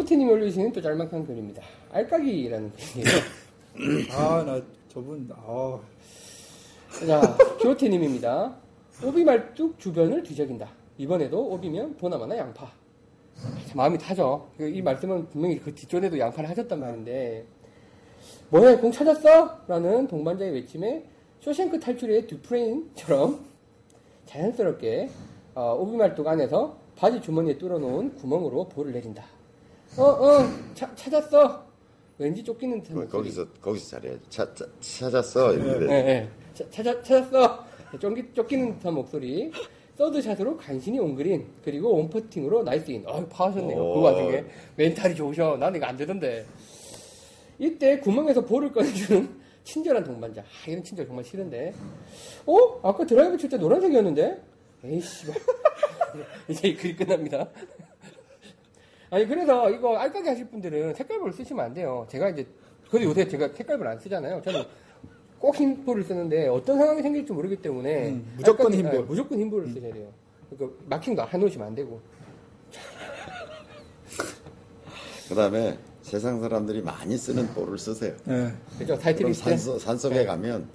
기호태님이 올려주시는 또 짤막한 글입니다. 알까기라는 글이에요. 아, 나 저분, 아, 자, 기호태님입니다. 오비 말뚝 주변을 뒤적인다. 이번에도 오비면 보나마나 양파. 참 마음이 타죠. 그이 말씀은 분명히 그 뒷전에도 양파를 하셨단 말인데, 뭐야, 공 찾았어? 라는 동반자의 외침에 쇼생크 탈출의 듀프레인처럼 자연스럽게 어, 오비 말뚝 안에서 바지 주머니에 뚫어놓은 구멍으로 볼을 내린다. 어, 어, 차- 찾았어. 왠지 쫓기는 듯한 거-. 거기서 거기서 잘해야지. 찾, 찾, 찾았어. 이렇게. 예, 예. 차- 찾아, 찾았어! 쫓기, 쫓기는 듯한 목소리. 서드샷으로 간신히 on green, 그리고 one putting으로 nice in. 어 파하셨네요. 오. 그 와중에. 멘탈이 좋으셔. 나는 이거 안 되던데. 이때 구멍에서 볼을 꺼내주는 친절한 동반자. 아, 이런 친절 정말 싫은데. 어? 아까 드라이브 칠 때 노란색이었는데? 에이씨. 이제 이 글이 끝납니다. 아니, 그래서 이거 알까기 하실 분들은 색깔볼 쓰시면 안 돼요. 제가 이제, 그래도 요새 제가 색깔볼 안 쓰잖아요. 저는 꼭 흰볼을 쓰는데 어떤 상황이 생길지 모르기 때문에 음, 무조건 알까기- 흰볼. 아, 무조건 흰볼을 쓰셔야 돼요. 그러니까 막힌 거 해놓으시면 안 되고. 그다음에 세상 사람들이 많이 쓰는 볼을 쓰세요. 예. 그죠? 타이틀리스트. 산소, 산속에 가면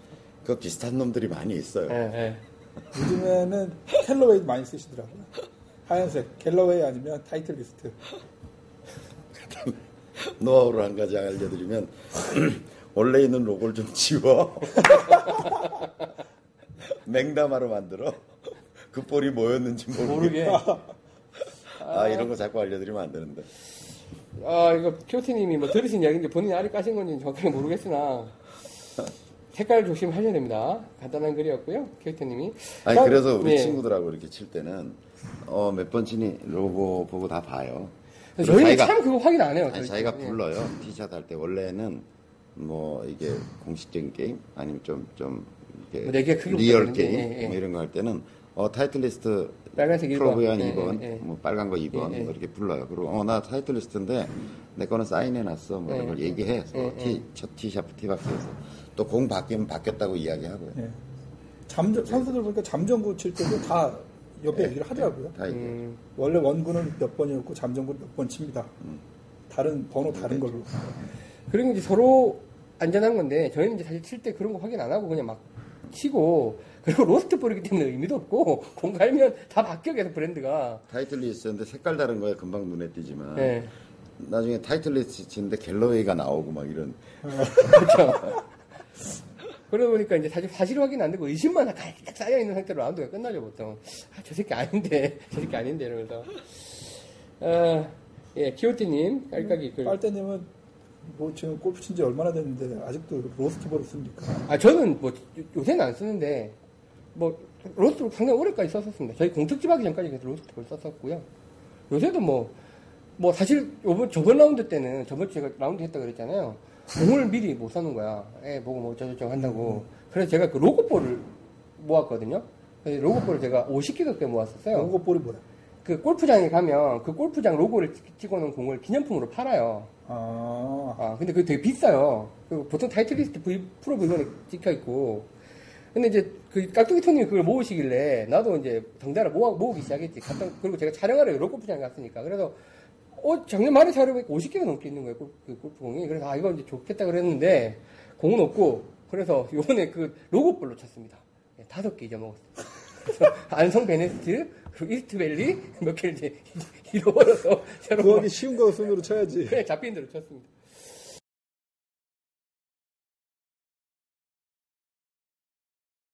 그 비슷한 놈들이 많이 있어요. 예, 예. 요즘에는 캘러웨이 많이 쓰시더라고요. 하얀색, 캘러웨이 아니면 타이틀리스트. 노하우를 한 가지 알려드리면 원래 있는 로고를 좀 지워. 맹담하러 만들어. 그 볼이 뭐였는지 모르게 모르게. 아 이런 거 자꾸 알려드리면 안 되는데. 아, 이거 키오티님이 뭐 들으신 이야기인데 본인이 알이 까신 건지 정확하게 모르겠으나 색깔 조심하셔야 됩니다. 간단한 글이었고요. 키오티님이. 아니 다음- 그래서 우리 예. 친구들하고 이렇게 칠 때는 어 몇 번 치니 로고 보고 다 봐요 저희는 자기가- 참 그거 확인 안 해요. 아니, 자기가 예. 불러요 티샷 할 때 원래는 뭐 이게 공식적인 게임 아니면 좀좀 뭐 네개 크기부터 리얼 되는데, 게임 예, 예. 뭐 이런 거 할 때는 어 타이틀 리스트 빨간색 1번. 프로브한 예, 2번 예, 예. 뭐 빨간 거 2번 예, 예. 뭐 이렇게 불러요 그리고 어 나 타이틀 리스트인데 내 거는 사인해 놨어 뭐 이런 예, 걸 예. 얘기해 예, 예. 티, 첫 티샷 티박스에서 또 공 바뀌면 바뀌었다고 이야기하고요 예. 잠정, 선수들 보니까 잠정구 칠 때도 다 옆에 네. 얘기를 하더라고요. 다 음, 원래 원구는 몇 번이었고 잠정구는 몇번 칩니다. 다른 번호 다른 걸로. 그리고 이제 서로 안전한 건데 저희는 이제 사실 칠 때 그런 거 확인 안 하고 그냥 막 치고 그리고 로스트 볼이기 때문에 의미도 없고 공 갈면 다 바뀌어 계속 브랜드가. 타이틀리스트인데 색깔 다른 거에 금방 눈에 띄지만 예. 나중에 타이틀리스트인데 캘러웨이가 나오고 막 이런 그렇죠. 그러다 보니까 이제 사실 사실 확인 안 되고 의심만 가득 쌓여 있는 상태로 라운드가 끝나죠 보통. 아, 저 새끼 아닌데, 저 새끼 아닌데 이러면서. 아, 예, 키오티님 깔깔이 글. 빨대님은 뭐 지금 골프 친 지 얼마나 됐는데 아직도 로스트볼을 씁니까? 아 저는 뭐 요- 요새는 안 쓰는데 뭐 로스트 상당히 오래까지 썼었습니다. 저희 공특집 하기 전까지 계속 로스트볼 썼었고요. 요새도 뭐 뭐 사실 요번 저번 라운드 때는 저번 주에 제가 라운드 했다 그랬잖아요. 공을 미리 못 사는 거야. 예, 보고 뭐 어쩌고저쩌고 한다고. 그래서 제가 그 로고볼을 모았거든요. 그래서 로고볼을 제가 50개 가까이 모았었어요. 로고볼이 뭐야? 그 골프장에 가면 그 골프장 로고를 찍- 찍어놓은 공을 기념품으로 팔아요. 아, 아, 근데 그게 되게 비싸요. 그리고 보통 타이틀리스트 V, 프로 V1에 찍혀 있고. 근데 이제 그 깍두기 토님이 그걸 모으시길래 나도 이제 덩달아 모아, 모으기 시작했지. 갔다, 그리고 제가 촬영하러 여러 골프장에 갔으니까. 그래서, 어, 작년 말에 촬영해보니까 50개가 넘게 있는 거예요. 골- 그 골프공이. 그래서 아, 이거 이제 좋겠다 그랬는데, 공은 없고, 그래서 요번에 그 로고볼로 쳤습니다. 예, 다섯 개 잊어먹었어요. 안성 베네스트, 그리고 이스트밸리 몇 개를 이제 잃어버려서 새로 구하기 쉬운 거 손으로 쳐야지. 그냥 잡힌 대로 쳤습니다.